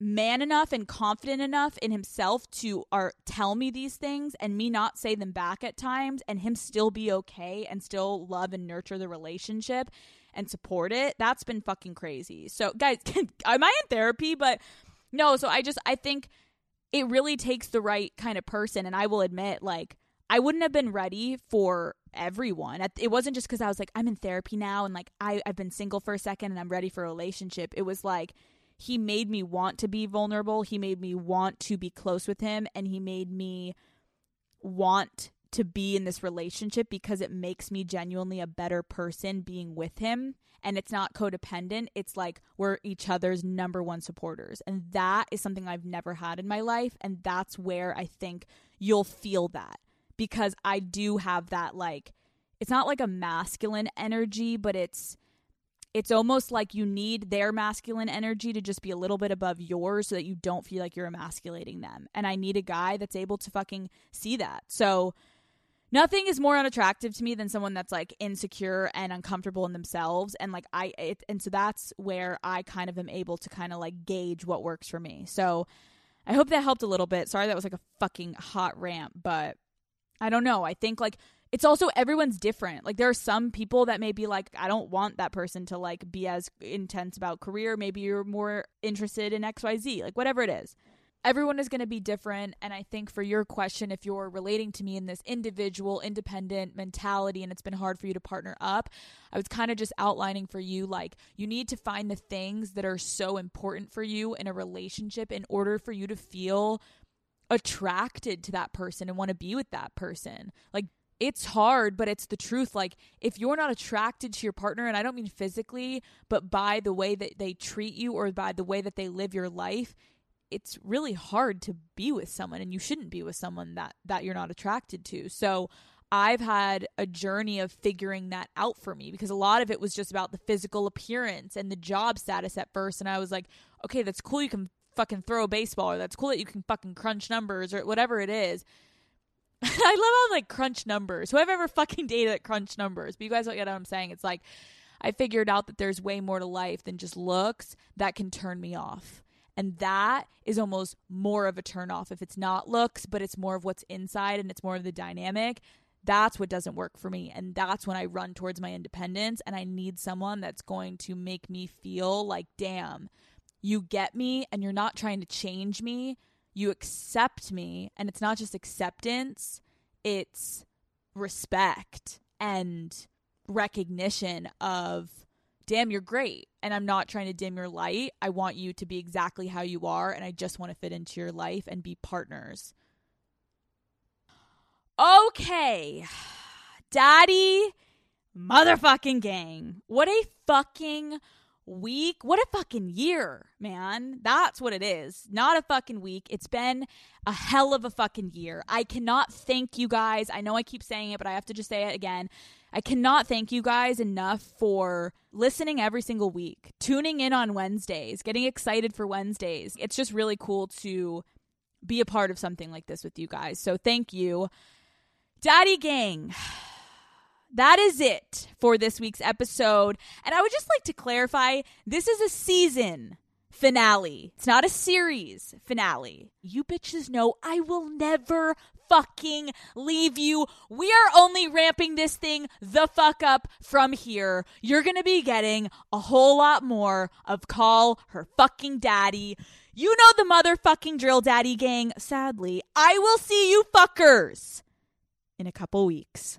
man enough and confident enough in himself to or tell me these things and me not say them back at times and him still be okay and still love and nurture the relationship and support it that's been fucking crazy so guys am i in therapy but no, so I just I think it really takes the right kind of person and I will admit like I wouldn't have been ready for everyone. It wasn't just cuz I was like I'm in therapy now and like I I've been single for a second and I'm ready for a relationship. It was like he made me want to be vulnerable. He made me want to be close with him and he made me want to be in this relationship because it makes me genuinely a better person being with him and it's not codependent. It's like we're each other's number one supporters. And that is something I've never had in my life. And that's where I think you'll feel that because I do have that, like, it's not like a masculine energy, but it's. It's almost like you need their masculine energy to just be a little bit above yours so that you don't feel like you're emasculating them. And I need a guy that's able to fucking see that. So, nothing is more unattractive to me than someone that's like insecure and uncomfortable in themselves and like i it, and so that's where i kind of am able to kind of like gauge what works for me. So i hope that helped a little bit. Sorry that was like a fucking hot rant but i don't know. I think like it's also everyone's different. Like there are some people that may be like i don't want that person to like be as intense about career. Maybe you're more interested in xyz like whatever it is everyone is going to be different. And I think for your question, if you're relating to me in this individual, independent mentality and it's been hard for you to partner up, I was kind of just outlining for you like you need to find the things that are so important for you in a relationship in order for you to feel attracted to that person and want to be with that person. Like, it's hard, but it's the truth. Like, if you're not attracted to your partner, and I don't mean physically, but by the way that they treat you or by the way that they live your life, it's really hard to be with someone and you shouldn't be with someone that that you're not attracted to. So I've had a journey of figuring that out for me because a lot of it was just about the physical appearance and the job status at first and I was like, okay, that's cool you can fucking throw a baseball or that's cool that you can fucking crunch numbers or whatever it is. I love how like crunch numbers. Who I've ever fucking dated that crunch numbers. But you guys don't get what I'm saying. It's like I figured out that there's way more to life than just looks that can turn me off. And that is almost more of a turnoff if it's not looks, but it's more of what's inside and it's more of the dynamic. That's what doesn't work for me. And that's when I run towards my independence. And I need someone that's going to make me feel like, damn, you get me and you're not trying to change me. You accept me. And it's not just acceptance, it's respect and recognition of damn, you're great. And I'm not trying to dim your light. I want you to be exactly how you are. And I just want to fit into your life and be partners. Okay. Daddy motherfucking gang. What a fucking week. What a fucking year, man. That's what it is. Not a fucking week. It's been a hell of a fucking year. I cannot thank you guys. I know I keep saying it, but I have to just say it again. I cannot thank you guys enough for listening every single week, tuning in on Wednesdays, getting excited for Wednesdays. It's just really cool to be a part of something like this with you guys. So thank you. Daddy Gang. that is it for this week's episode. And I would just like to clarify this is a season finale. It's not a series finale. You bitches know I will never fucking leave you. We are only ramping this thing the fuck up from here. You're going to be getting a whole lot more of Call Her Fucking Daddy. You know the motherfucking drill daddy gang. Sadly, I will see you fuckers in a couple weeks.